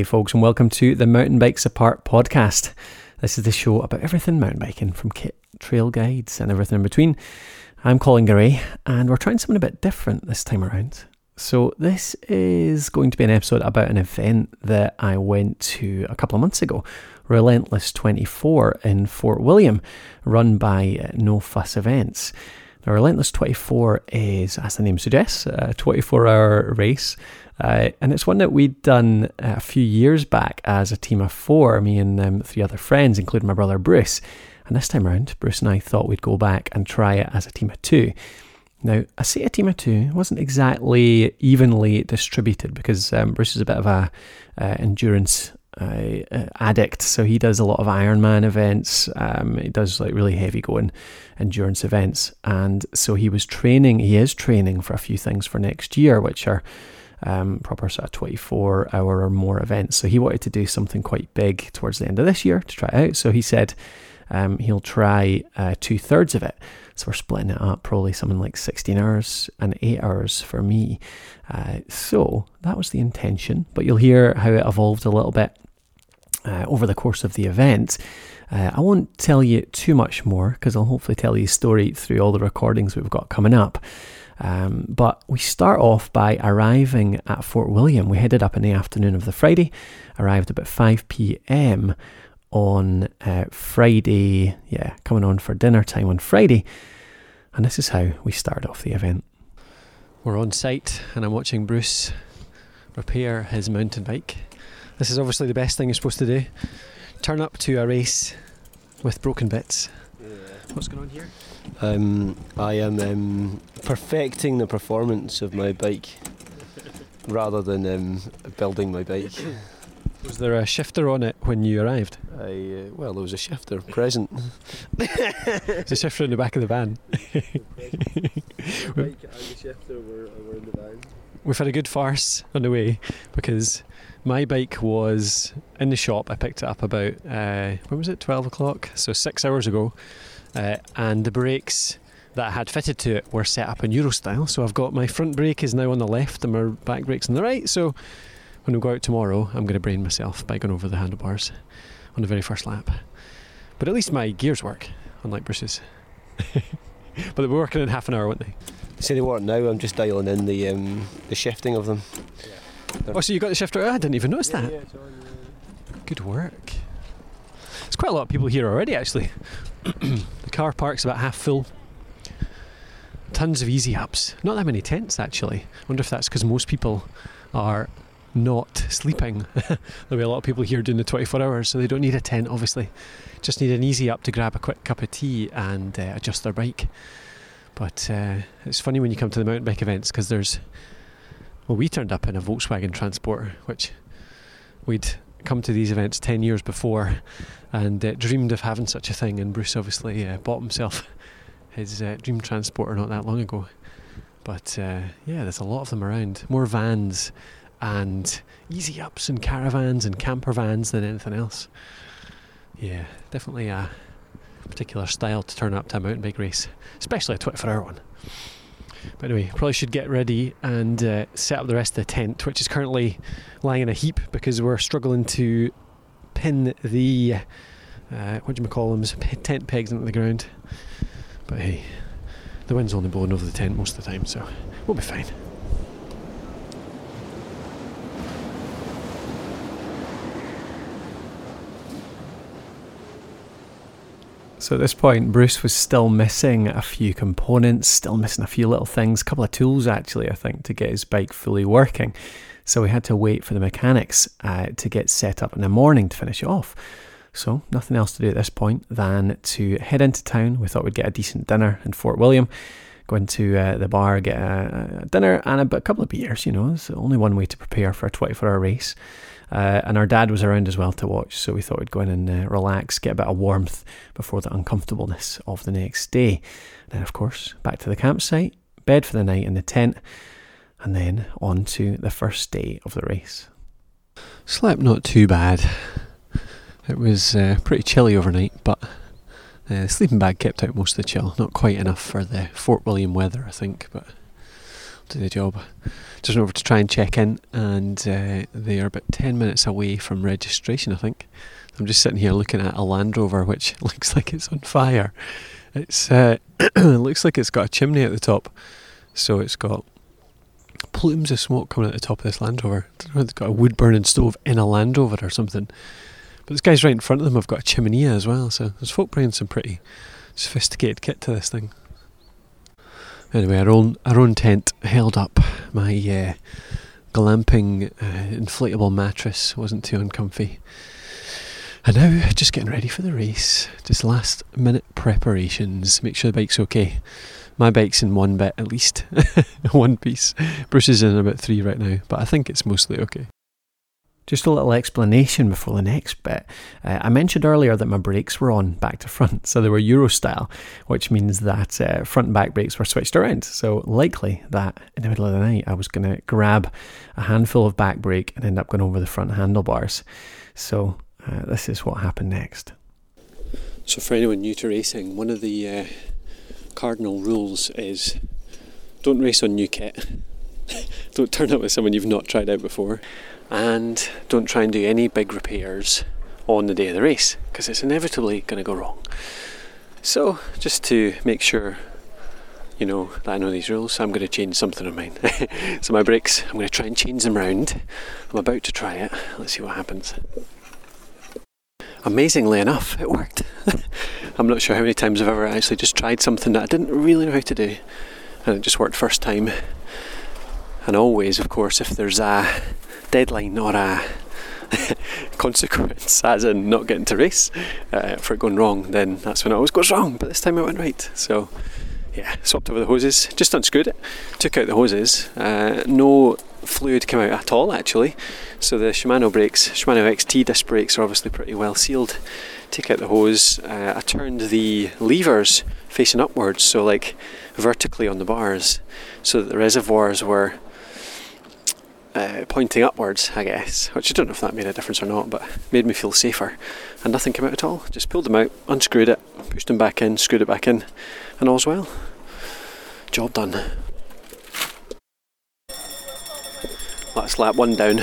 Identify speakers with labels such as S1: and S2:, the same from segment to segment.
S1: Hey, folks, and welcome to the Mountain Bikes Apart podcast. This is the show about everything mountain biking, from kit, trail guides, and everything in between. I'm Colin Gray, and we're trying something a bit different this time around. So, this is going to be an episode about an event that I went to a couple of months ago Relentless 24 in Fort William, run by uh, No Fuss Events. Now, Relentless 24 is, as the name suggests, a 24 hour race. Uh, and it's one that we'd done a few years back as a team of four, me and um, three other friends, including my brother Bruce. And this time around, Bruce and I thought we'd go back and try it as a team of two. Now, I say a team of two wasn't exactly evenly distributed because um, Bruce is a bit of a uh, endurance uh, addict, so he does a lot of Ironman events. Um, he does like really heavy going endurance events, and so he was training. He is training for a few things for next year, which are um, proper sort of 24 hour or more events. So he wanted to do something quite big towards the end of this year to try it out. So he said um, he'll try uh, two thirds of it. So we're splitting it up, probably something like 16 hours and 8 hours for me. Uh, so that was the intention, but you'll hear how it evolved a little bit uh, over the course of the event. Uh, I won't tell you too much more because I'll hopefully tell you a story through all the recordings we've got coming up. Um, but we start off by arriving at Fort William. We headed up in the afternoon of the Friday, arrived about 5 pm on uh, Friday, yeah, coming on for dinner time on Friday. And this is how we started off the event. We're on site and I'm watching Bruce repair his mountain bike. This is obviously the best thing you're supposed to do. Turn up to a race with broken bits. Yeah. What's going on here?
S2: Um, I am um, perfecting the performance of my bike rather than um, building my bike.
S1: Was there a shifter on it when you arrived?
S2: I, uh, well, there was a shifter present.
S1: There's a shifter in the back of the van. The shifter were, were in the van. We've had a good farce on the way because my bike was in the shop. I picked it up about uh, when was it? Twelve o'clock. So six hours ago uh, and the brakes that I had fitted to it were set up in Euro style. So I've got my front brake is now on the left and my back brake's on the right. So when we go out tomorrow, I'm going to brain myself by going over the handlebars on the very first lap. But at least my gears work, unlike Bruce's. but they'll be working in half an hour, won't they?
S2: They say they work now. I'm just dialing in the um, the shifting of them.
S1: Yeah. Oh, so you got the shifter? Oh, I didn't even notice yeah, that. Yeah, on, Good work. There's quite a lot of people here already, actually. the car park's about half full. Tons of easy ups. Not that many tents actually. I wonder if that's because most people are not sleeping. There'll be a lot of people here doing the 24 hours, so they don't need a tent, obviously. Just need an easy up to grab a quick cup of tea and uh, adjust their bike. But uh, it's funny when you come to the mountain bike events because there's. Well, we turned up in a Volkswagen Transporter, which we'd come to these events 10 years before and uh, dreamed of having such a thing. And Bruce obviously uh, bought himself his uh, dream transporter not that long ago. But uh, yeah, there's a lot of them around. More vans and easy ups and caravans and camper vans than anything else. Yeah, definitely a particular style to turn up to a mountain bike race, especially a 24 hour one. But anyway, probably should get ready and uh, set up the rest of the tent, which is currently lying in a heap because we're struggling to pin the uh, what do you call them? Tent pegs into the ground. But hey, the wind's only blowing over the tent most of the time, so we'll be fine. So at this point, Bruce was still missing a few components, still missing a few little things, a couple of tools actually, I think, to get his bike fully working. So we had to wait for the mechanics uh, to get set up in the morning to finish it off. So nothing else to do at this point than to head into town. We thought we'd get a decent dinner in Fort William, go into uh, the bar, get a, a dinner and a, a, couple of beers. You know, it's the only one way to prepare for a 24-hour race. Uh, and our dad was around as well to watch, so we thought we'd go in and uh, relax, get a bit of warmth before the uncomfortableness of the next day. Then, of course, back to the campsite, bed for the night in the tent, and then on to the first day of the race. Slept not too bad. It was uh, pretty chilly overnight, but uh, the sleeping bag kept out most of the chill. Not quite enough for the Fort William weather, I think, but do the job. Just went over to try and check in, and uh, they are about 10 minutes away from registration, I think. I'm just sitting here looking at a Land Rover, which looks like it's on fire. It's uh, it looks like it's got a chimney at the top, so it's got plumes of smoke coming at the top of this Land Rover. I don't know it's got a wood burning stove in a Land Rover or something. But this guy's right in front of them. I've got a chimney as well, so there's folk bringing some pretty sophisticated kit to this thing. Anyway, our own our own tent held up. My uh, glamping uh, inflatable mattress wasn't too uncomfy. And now, just getting ready for the race. Just last minute preparations. Make sure the bike's okay. My bike's in one bit at least, one piece. Bruce is in about three right now, but I think it's mostly okay. Just a little explanation before the next bit. Uh, I mentioned earlier that my brakes were on back to front, so they were Euro style, which means that uh, front and back brakes were switched around. So likely that in the middle of the night I was going to grab a handful of back brake and end up going over the front handlebars. So uh, this is what happened next. So, for anyone new to racing, one of the uh, cardinal rules is don't race on new kit. don't turn up with someone you've not tried out before. And don't try and do any big repairs on the day of the race because it's inevitably going to go wrong. So, just to make sure you know that I know these rules, I'm going to change something on mine. so, my brakes, I'm going to try and change them round. I'm about to try it. Let's see what happens amazingly enough, it worked. I'm not sure how many times I've ever actually just tried something that I didn't really know how to do, and it just worked first time. And always, of course, if there's a deadline or a consequence, as in not getting to race, uh, for it going wrong, then that's when it always goes wrong. But this time it went right. So, yeah, swapped over the hoses, just unscrewed it, took out the hoses. Uh, no fluid came out at all actually. So the Shimano brakes, Shimano XT disc brakes are obviously pretty well sealed. Take out the hose. Uh, I turned the levers facing upwards, so like vertically on the bars, so that the reservoirs were uh, pointing upwards, I guess. Which I don't know if that made a difference or not, but made me feel safer. And nothing came out at all. Just pulled them out, unscrewed it, pushed them back in, screwed it back in, and all's well. Job done. That's lap one down.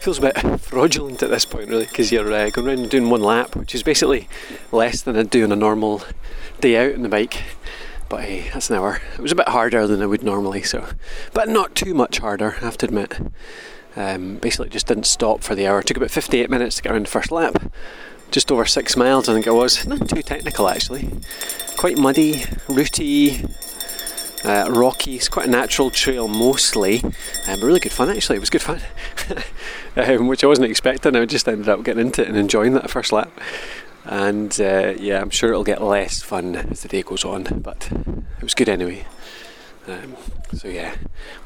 S1: Feels a bit fraudulent at this point, really, because you're uh, going around and doing one lap, which is basically less than I'd do on a normal day out on the bike. But hey, that's an hour. It was a bit harder than I would normally, so, but not too much harder, I have to admit. Um, basically, just didn't stop for the hour. It took about 58 minutes to get around the first lap. Just over six miles, I think it was. Not too technical, actually. Quite muddy, rooty, uh, rocky. It's quite a natural trail mostly, um, but really good fun actually. It was good fun, um, which I wasn't expecting. I just ended up getting into it and enjoying that first lap. And uh, yeah, I'm sure it'll get less fun as the day goes on, but it was good anyway. Um, so yeah,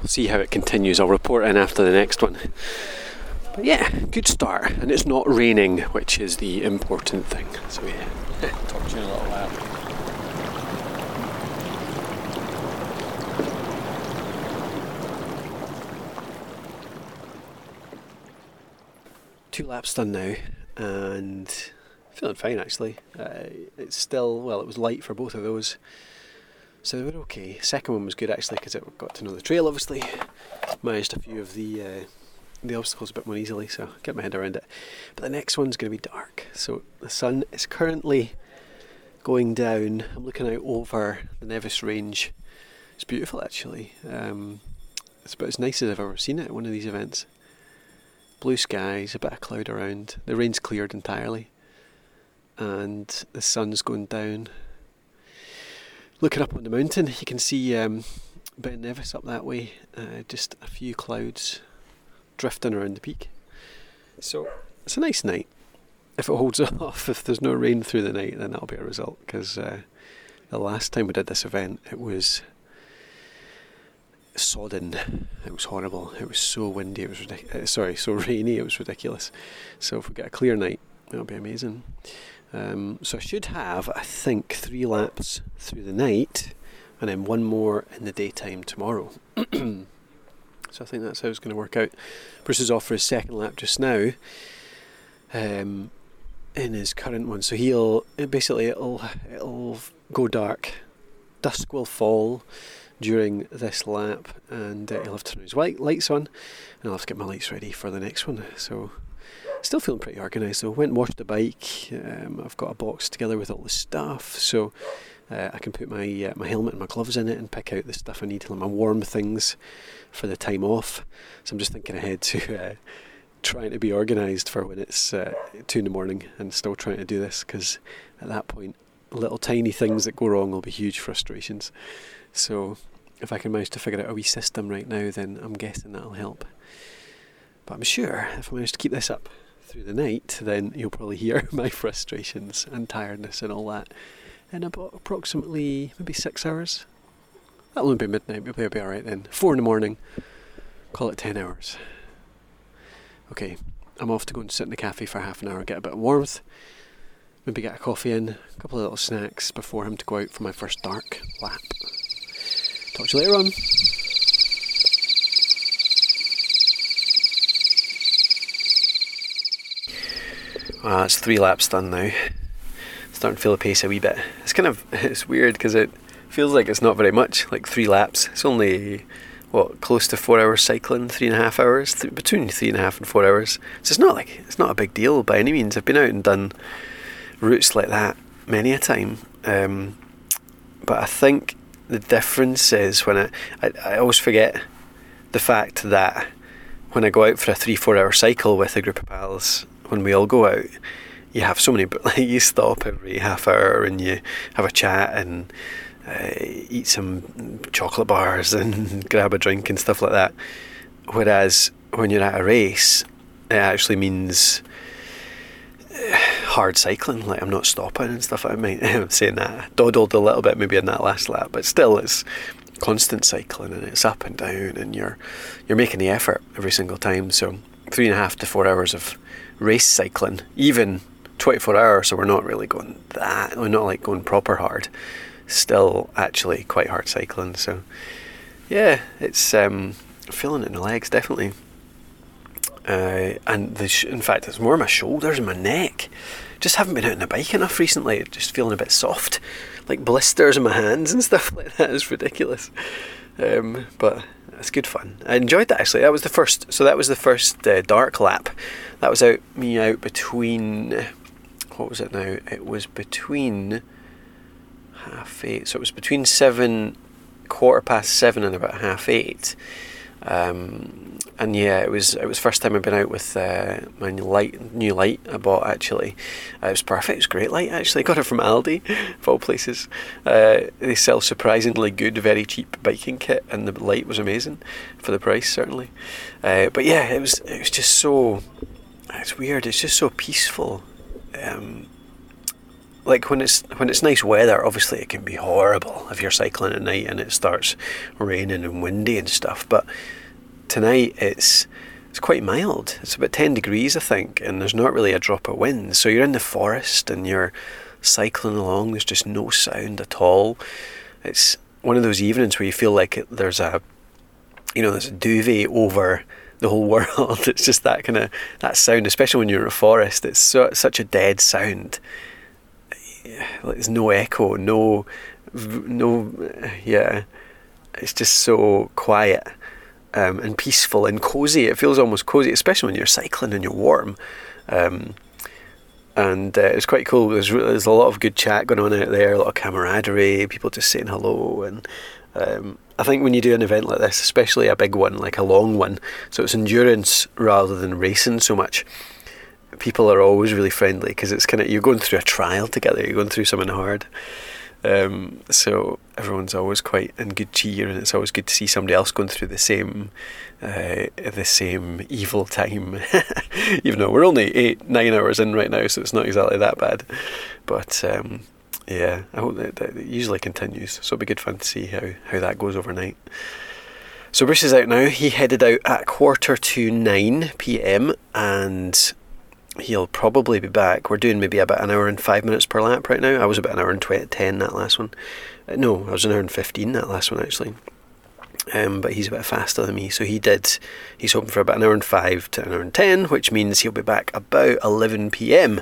S1: we'll see how it continues. I'll report in after the next one. But yeah, good start, and it's not raining, which is the important thing. So yeah, talk to you in a little while. two laps done now, and feeling fine actually. Uh, it's still well, it was light for both of those, so they were okay. Second one was good actually because it got to know the trail. Obviously, managed a few of the uh, the obstacles a bit more easily, so get my head around it. But the next one's going to be dark. So the sun is currently going down. I'm looking out over the Nevis Range. It's beautiful actually. Um, it's about as nice as I've ever seen it at one of these events blue skies, a bit of cloud around. The rain's cleared entirely, and the sun's going down. Looking up on the mountain, you can see um, Ben Nevis up that way. Uh, just a few clouds drifting around the peak. So it's a nice night. If it holds off, if there's no rain through the night, then that'll be a result. Because uh, the last time we did this event, it was sodden. It was horrible. It was so windy. It was ridic- uh, sorry, so rainy. It was ridiculous. So if we get a clear night, that'll be amazing. Um, so I should have, I think, three laps through the night, and then one more in the daytime tomorrow. so I think that's how it's going to work out. Bruce is off for his second lap just now. Um, in his current one, so he'll basically it'll it'll go dark, dusk will fall during this lap, and uh, he'll have to turn his white lights on, and I'll have to get my lights ready for the next one. So, still feeling pretty organised. So, I went and washed the bike. Um, I've got a box together with all the stuff, so uh, I can put my uh, my helmet and my gloves in it and pick out the stuff I need, like my warm things for the time off. So I'm just thinking ahead to uh, trying to be organised for when it's uh, two in the morning and still trying to do this because at that point, little tiny things that go wrong will be huge frustrations. So if I can manage to figure out a wee system right now, then I'm guessing that'll help. But I'm sure if I manage to keep this up through the night, then you'll probably hear my frustrations and tiredness and all that in about approximately maybe six hours. That'll only be midnight, maybe I'll be alright then. Four in the morning, call it ten hours. Okay, I'm off to go and sit in the cafe for half an hour, get a bit of warmth, maybe get a coffee in, a couple of little snacks before him to go out for my first dark lap. Talk to you later on. Ah, it's three laps done now. Starting to feel the pace a wee bit. It's kind of it's weird because it feels like it's not very much, like three laps. It's only what close to four hours cycling, three and a half hours, th- between three and a half and four hours. So it's not like it's not a big deal by any means. I've been out and done routes like that many a time, um, but I think the difference is when I, I I always forget the fact that when I go out for a three four hour cycle with a group of pals, when we all go out, you have so many, but like you stop every half hour and you have a chat and uh, eat some chocolate bars and grab a drink and stuff like that. Whereas when you're at a race, it actually means hard cycling. Like I'm not stopping and stuff. I might I'm saying that dawdled a little bit maybe in that last lap, but still it's constant cycling and it's up and down and you're you're making the effort every single time. So three and a half to four hours of race cycling, even 24 hours, so we're not really going that, we're not like going proper hard. Still, actually, quite hard cycling. So, yeah, it's um, feeling it in the legs definitely. Uh, and the sh- in fact, it's more my shoulders and my neck. Just haven't been out on the bike enough recently. Just feeling a bit soft, like blisters in my hands and stuff like that. It's ridiculous. Um, but it's good fun. I enjoyed that actually. That was the first. So that was the first uh, dark lap. That was out me out between. What was it now? It was between half eight. So it was between seven, quarter past seven, and about half eight. Um, and yeah, it was it was first time I've been out with uh, my new light, new light I bought actually. Uh, it was perfect. It was great light actually. I got it from Aldi, of all places. Uh, they sell surprisingly good, very cheap biking kit, and the light was amazing for the price certainly. Uh, but yeah, it was it was just so. It's weird. It's just so peaceful. Um, like when it's when it's nice weather, obviously it can be horrible if you're cycling at night and it starts raining and windy and stuff. But tonight it's it's quite mild. It's about ten degrees, I think, and there's not really a drop of wind. So you're in the forest and you're cycling along. There's just no sound at all. It's one of those evenings where you feel like it, there's a you know there's a duvet over the whole world. It's just that kind of that sound, especially when you're in a forest. It's so, such a dead sound like there's no echo, no, no, yeah. It's just so quiet um, and peaceful and cozy. It feels almost cozy, especially when you're cycling and you're warm. Um, and uh, it's quite cool. There's there's a lot of good chat going on out there, a lot of camaraderie, people just saying hello, and um, I think when you do an event like this, especially a big one, like a long one, so it's endurance rather than racing so much people are always really friendly because it's kind of you're going through a trial together. You're going through something hard. Um, so everyone's always quite in good cheer, and it's always good to see somebody else going through the same, uh, the same evil time. Even though we're only eight, nine hours in right now, so it's not exactly that bad. But um, yeah, I hope that, that usually continues. So it'll be good fun to see how how that goes overnight. So Bruce is out now. He headed out at quarter to nine p.m. and he'll probably be back. We're doing maybe about an hour and five minutes per lap right now. I was about an hour and 20, 10 that last one. Uh, no, I was an hour and 15 that last one actually. Um, but he's a bit faster than me, so he did. He's hoping for about an hour and five to an hour and ten, which means he'll be back about 11 p.m.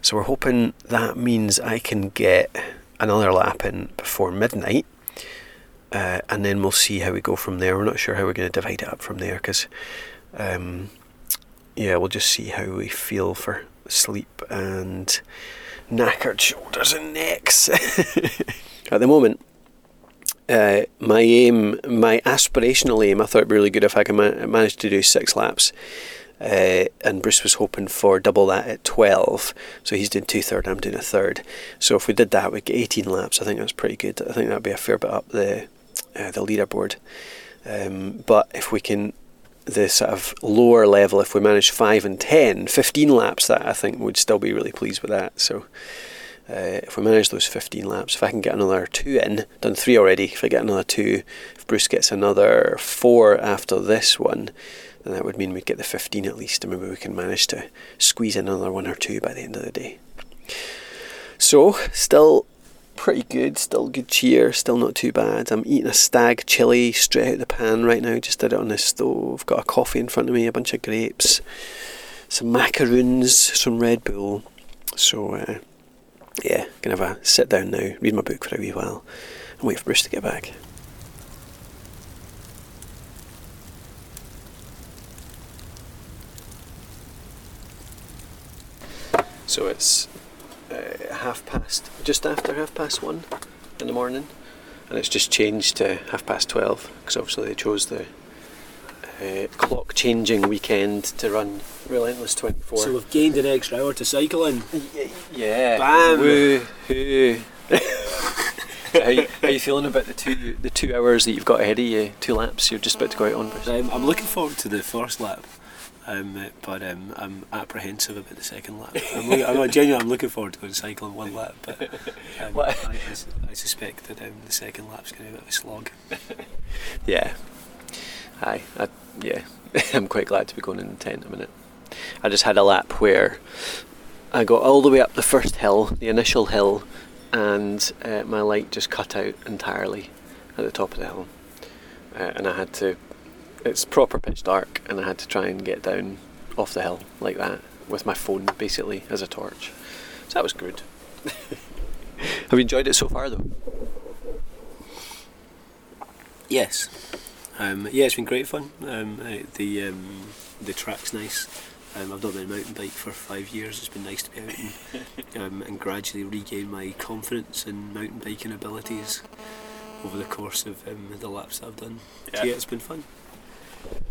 S1: So we're hoping that means I can get another lap in before midnight. uh, and then we'll see how we go from there. We're not sure how we're going to divide it up from there because, um, yeah, we'll just see how we feel for sleep and knackered shoulders and necks. At the moment, uh, my aim, my aspirational aim, I thought it'd be really good if I could ma- manage to do six laps. Uh, and Bruce was hoping for double that at 12. So he's doing two third, I'm doing a third. So if we did that, we'd get 18 laps. I think that's pretty good. I think that'd be a fair bit up the uh, the leaderboard. Um, but if we can, the sort of lower level, if we manage 5 and 10, 15 laps, that I think would still be really pleased with that. So uh, if we manage those 15 laps, if I can get another two in, done three already, if I get another two, if Bruce gets another four after this one, then that would mean we'd get the 15 at least, and maybe we can manage to squeeze another one or two by the end of the day. So, still pretty good, still good cheer, still not too bad. I'm eating a stag chili straight out of the pan right now, just did it on the stove. Got a coffee in front of me, a bunch of grapes, some macaroons, some Red Bull. So, uh, yeah, gonna have a sit down now, read my book for a wee while, and wait for Bruce to get back. So it's uh, half past, just after half past one in the morning, and it's just changed to half past twelve because obviously they chose the uh, clock changing weekend to run Relentless 24.
S3: So we've gained an extra hour to cycle in.
S1: Yeah.
S3: Bam.
S1: Woo hoo. how, you, how you feeling about the two the two hours that you've got ahead of you? Two laps. You're just about to go out on.
S3: Um, I'm looking forward to the first lap, um, but um, I'm apprehensive about the second lap. I'm, look, I'm genuinely I'm looking forward to going cycling one lap, but um? I, I suspect that um, the second lap's going to be a bit of a slog.
S1: Yeah. Aye. I, yeah. I'm quite glad to be going in the tent a minute. I just had a lap where I got all the way up the first hill, the initial hill, and uh, my light just cut out entirely at the top of the hill, uh, and I had to. It's proper pitch dark, and I had to try and get down off the hill like that with my phone basically as a torch. So that was good. Have you enjoyed it so far though?
S3: Yes. Um, yeah, it's been great fun. Um, uh, the um, the track's nice. Um, I've not been mountain bike for five years. It's been nice to be out and, um, and gradually regain my confidence in mountain biking abilities over the course of um, the laps that I've done. So
S1: Yeah.
S3: yeah, it's been fun.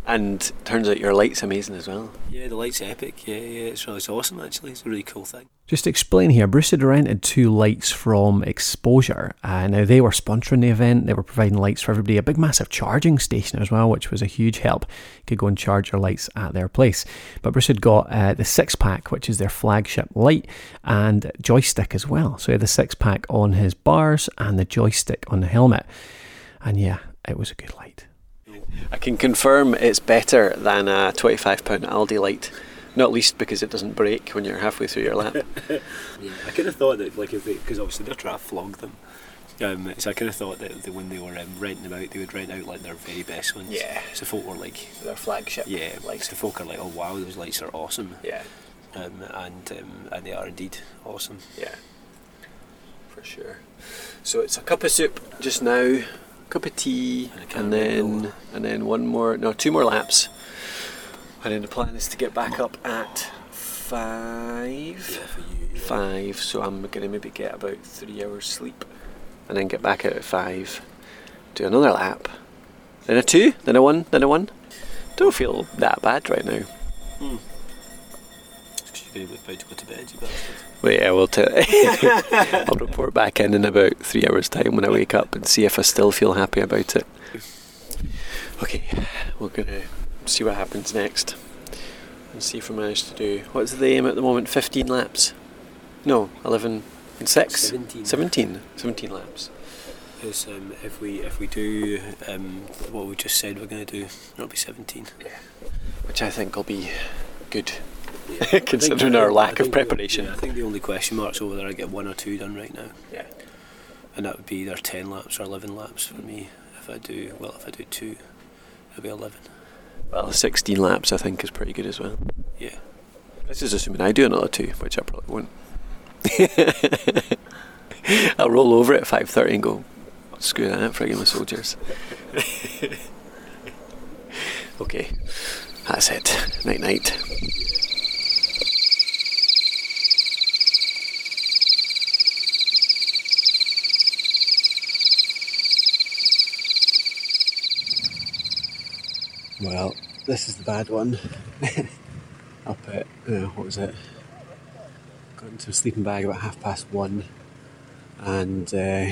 S1: And turns out your light's amazing as well.
S3: Yeah, the light's epic. Yeah, yeah, it's really it's awesome actually. It's a really cool thing.
S4: Just to explain here, Bruce had rented two lights from Exposure. Uh, now, they were sponsoring the event, they were providing lights for everybody, a big, massive charging station as well, which was a huge help. You could go and charge your lights at their place. But Bruce had got uh, the six pack, which is their flagship light, and joystick as well. So he had the six pack on his bars and the joystick on the helmet. And yeah, it was a good light.
S1: I can confirm it's better than a £25 Aldi light, not least because it doesn't break when you're halfway through your lap.
S3: Yeah, I kind of thought that like if because obviously they're trying to flog them. Um, so I kind of thought that, that when they were um, renting them out, they would rent out like their very best ones.
S1: Yeah.
S3: So folk were like,
S1: Their flagship
S3: yeah, like so folk are like, oh wow, those lights are awesome.
S1: Yeah,
S3: um, and um, and they are indeed awesome.
S1: yeah, for sure. So it's a cup of soup just now, cup of tea,
S3: And
S1: and, then and then one more, no, two more laps. And then the plan is to get back up at five.
S3: for you.
S1: five, so I'm gonna maybe get about three hours sleep, and then get back out at five, do another lap, then a two, then a one, then a one. Don't feel that bad right now. Hmm.
S3: Because you're about to go to bed, you bastard.
S1: But yeah, we'll t- I'll report back in in about three hours' time when I wake up and see if I still feel happy about it. Okay, we're gonna see what happens next and see if we manage to do what's the aim at the moment? Fifteen laps? No, eleven and six.
S3: 17.
S1: 17. 17 laps.
S3: Because um, if we if we do um, what we just said we're going to do, it'll be 17. Yeah.
S1: which I think will be good,
S3: Yeah.
S1: considering our lack of preparation.
S3: Yeah, I think the only question marks over there I get one or two done right now,
S1: Yeah.
S3: and that would be either 10 laps or 11 laps for me. If I do well, if I do two, it'll be 11.
S1: Well, 16 laps I think is pretty good as well.
S3: Yeah.
S1: This is assuming I do another two, which I probably won't. I'll roll over at 5.30 and go, screw that for a game of soldiers. okay, that's it. Night night. Well, this is the bad one. Up at, uh, what was it? Got into a sleeping bag about half past one and uh,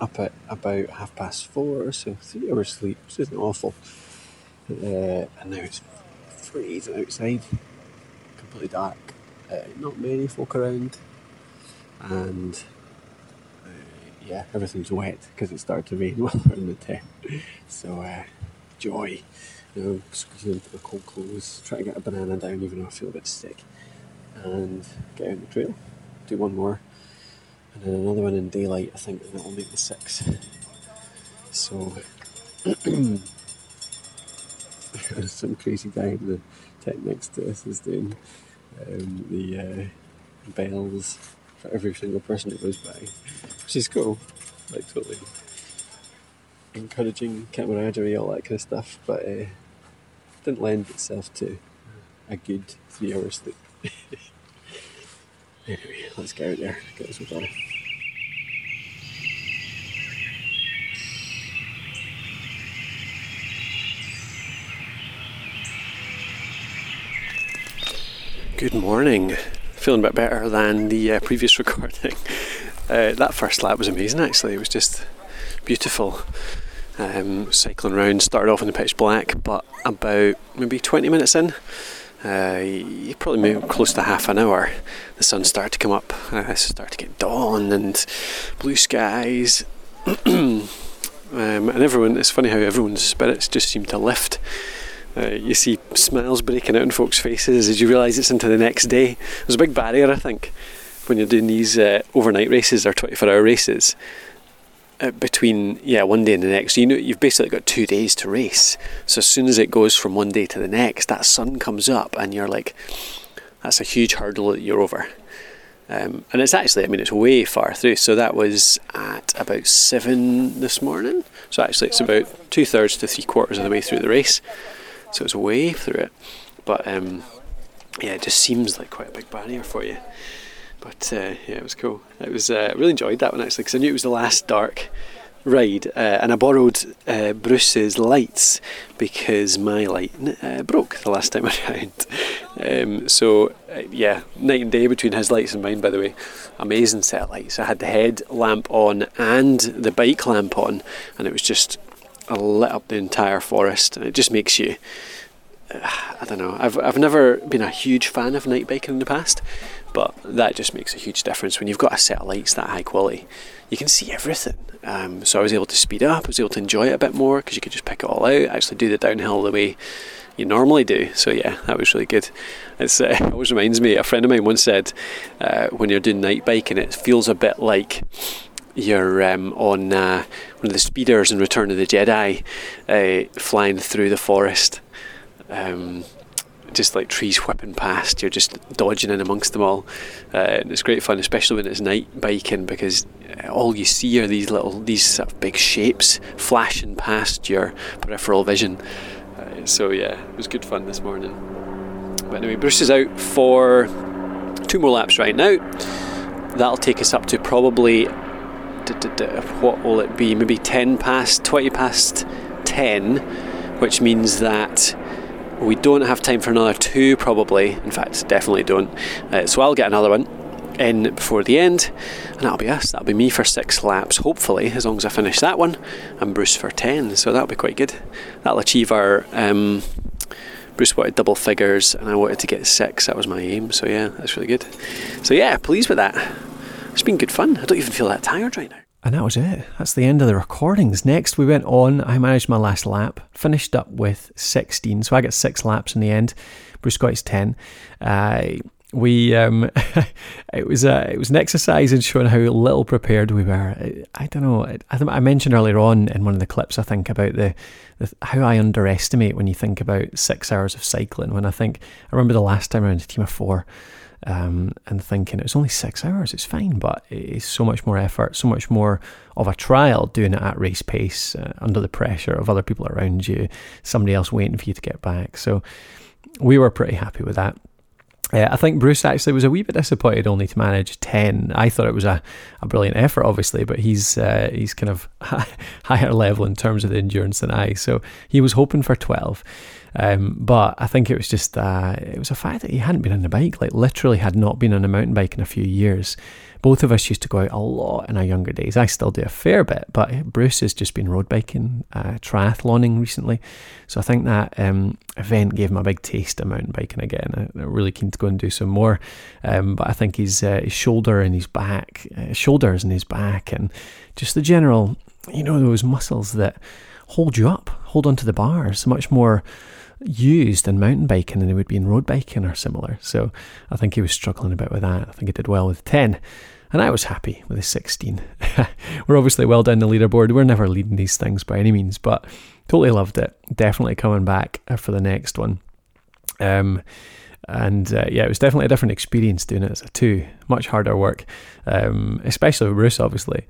S1: up at about half past four, so three hours sleep, which isn't awful. Uh, and now it's freezing outside, completely dark, uh, not many folk around, and uh, yeah, everything's wet because it started to rain while we're in the tent. So, uh, joy. You know, squeezing into the cold clothes, trying to get a banana down even though I feel a bit sick, and get out the trail, do one more and then another one in daylight, I think, and that'll make the six. So, some crazy guy in the tent next to us is doing um, the uh, bells for every single person that goes by, which is cool, like totally encouraging camaraderie, all that kind of stuff, but uh, didn't lend itself to a good three hours sleep. Anyway, let's get out there, get. Good morning. Feeling a bit better than the uh, previous recording. Uh, that first lap was amazing actually, it was just beautiful. Um, cycling around, started off in the pitch black, but about maybe 20 minutes in, uh, you probably moved close to half an hour. The sun started to come up. Uh, started to get dawn and blue skies. um, and everyone, it's funny how everyone's spirits just seem to lift. Uh, you see smiles breaking out in folks' faces as you realise it's into the next day. There's a big barrier, I think, when you're doing these uh, overnight races or 24 hour races between yeah one day and the next. You know you've basically got two days to race. So as soon as it goes from one day to the next, that sun comes up, and you're like, that's a huge hurdle that you're over. Um, and it's actually, I mean, it's way far through. So that was at about seven this morning. So actually, it's about two thirds to three quarters of the way through the race. So it's way through it. But um, yeah, it just seems like quite a big barrier for you. But uh, yeah, it was cool. It was uh, I really enjoyed that one actually because I knew it was the last dark ride, uh, and I borrowed uh, Bruce's lights because my light uh, broke the last time around. Um, so uh, yeah, night and day between his lights and mine. By the way, amazing set of lights. I had the head lamp on and the bike lamp on, and it was just lit up the entire forest. And it just makes you. I don't know. I've I've never been a huge fan of night biking in the past, but that just makes a huge difference when you've got a set of lights that high quality. You can see everything. Um, so I was able to speed up. I was able to enjoy it a bit more because you could just pick it all out. Actually, do the downhill the way you normally do. So yeah, that was really good. It's, uh, it always reminds me. A friend of mine once said, uh, when you're doing night biking, it feels a bit like you're um, on uh, one of the speeders in Return of the Jedi, uh, flying through the forest. Um, just like trees whipping past, you're just dodging in amongst them all. Uh, and it's great fun, especially when it's night biking, because all you see are these little, these sort of big shapes flashing past your peripheral vision. Uh, so yeah, it was good fun this morning. But anyway, Bruce is out for two more laps right now. That'll take us up to probably what will it be? Maybe 10 past, 20 past 10, which means that we don't have time for another two, probably. In fact, definitely don't. Uh, so I'll get another one in before the end, and that'll be us. That'll be me for six laps, hopefully, as long as I finish that one, and Bruce for ten. So that'll be quite good. That'll achieve our. Um, Bruce wanted double figures, and I wanted to get six. That was my aim. So yeah, that's really good. So yeah, pleased with that. It's been good fun. I don't even feel that tired right now.
S5: And that was it. That's the end of the recordings. Next, we went on. I managed my last lap, finished up with 16. So I got six laps in the end. Bruce his 10. Uh, we um, it was a it was an exercise in showing how little prepared we were. I, I don't know. I, I, mentioned earlier on in one of the clips I think about the, the, how I underestimate when you think about six hours of cycling. When I think I remember the last time I around a team of four,
S1: um, and thinking it's only six hours, it's fine, but it's so much more effort, so much more of a trial doing it at race pace uh, under the pressure of other people around you, somebody else waiting for you to get back. So we were pretty happy with that. Uh, I think Bruce actually was a wee bit disappointed only to manage ten. I thought it was a, a brilliant effort, obviously, but he's uh, he's kind of higher level in terms of the endurance than I. So he was hoping for twelve. Um, but I think it was just uh, it was a fact that he hadn't been on a bike, like literally had not been on a mountain bike in a few years. Both of us used to go out a lot in our younger days. I still do a fair bit, but Bruce has just been road biking, uh, triathloning recently. So I think that um, event gave him a big taste of mountain biking again. I'm really keen to go and do some more. Um, but I think his, uh, his shoulder and his back, uh, shoulders and his back, and just the general, you know, those muscles that hold you up, hold onto the bars, much more used in mountain biking than they would be in road biking or similar. So I think he was struggling a bit with that. I think he did well with 10. And I was happy with his 16. We're obviously well down the leaderboard. We're never leading these things by any means, but totally loved it. Definitely coming back for the next one. Um, and uh, yeah, it was definitely a different experience doing it as a two. Much harder work, um, especially with Bruce. Obviously,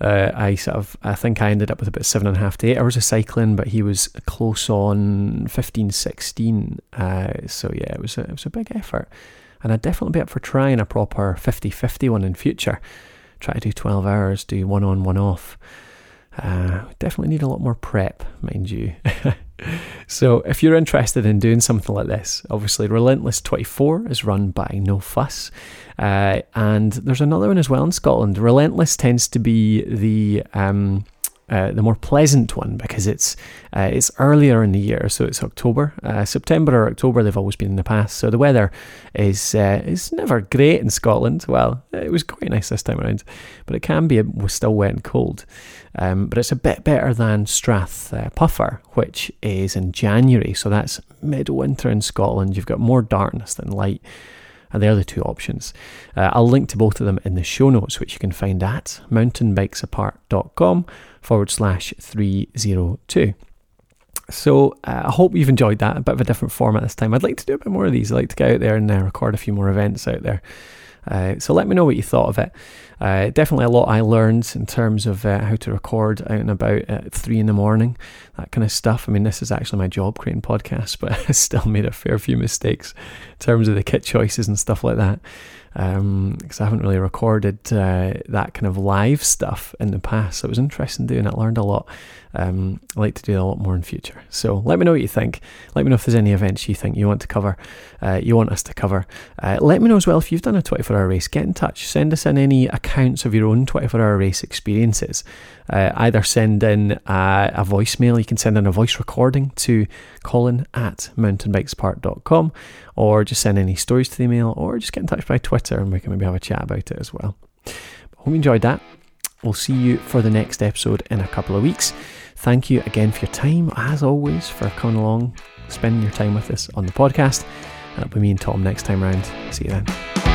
S1: uh, I sort of I think I ended up with about seven and a half to eight hours of cycling, but he was close on 15, 16. Uh, so yeah, it was a, it was a big effort, and I'd definitely be up for trying a proper 50-50 one in future. Try to do 12 hours, do one on, one off. Uh, definitely need a lot more prep, mind you. so, if you're interested in doing something like this, obviously Relentless 24 is run by No Fuss. Uh, and there's another one as well in Scotland. Relentless tends to be the. Um, uh, the more pleasant one because it's uh, it's earlier in the year, so it's October, uh, September or October. They've always been in the past, so the weather is uh, is never great in Scotland. Well, it was quite nice this time around, but it can be still wet and cold. Um, but it's a bit better than Strath uh, Puffer, which is in January, so that's midwinter in Scotland. You've got more darkness than light. And they're the two options. Uh, I'll link to both of them in the show notes, which you can find at mountainbikesapart.com forward slash 302. So uh, I hope you've enjoyed that. A bit of a different format this time. I'd like to do a bit more of these. I'd like to get out there and uh, record a few more events out there. Uh, so let me know what you thought of it. Uh, definitely a lot I learned in terms of uh, how to record out and about at three in the morning, that kind of stuff. I mean, this is actually my job creating podcasts, but I still made a fair few mistakes in terms of the kit choices and stuff like that because um, I haven't really recorded uh, that kind of live stuff in the past. So it was interesting doing it, learned a lot. Um, I like to do a lot more in future. So let me know what you think. Let me know if there's any events you think you want to cover, uh, you want us to cover. Uh, let me know as well if you've done a 24 hour race. Get in touch. Send us in any accounts of your own 24 hour race experiences. Uh, either send in a, a voicemail, you can send in a voice recording to colin at mountainbikesapart.com, or just send any stories to the email or just get in touch by Twitter and we can maybe have a chat about it as well. Hope you enjoyed that. We'll see you for the next episode in a couple of weeks. Thank you again for your time, as always, for coming along, spending your time with us on the podcast. And it'll be me and Tom next time round. See you then.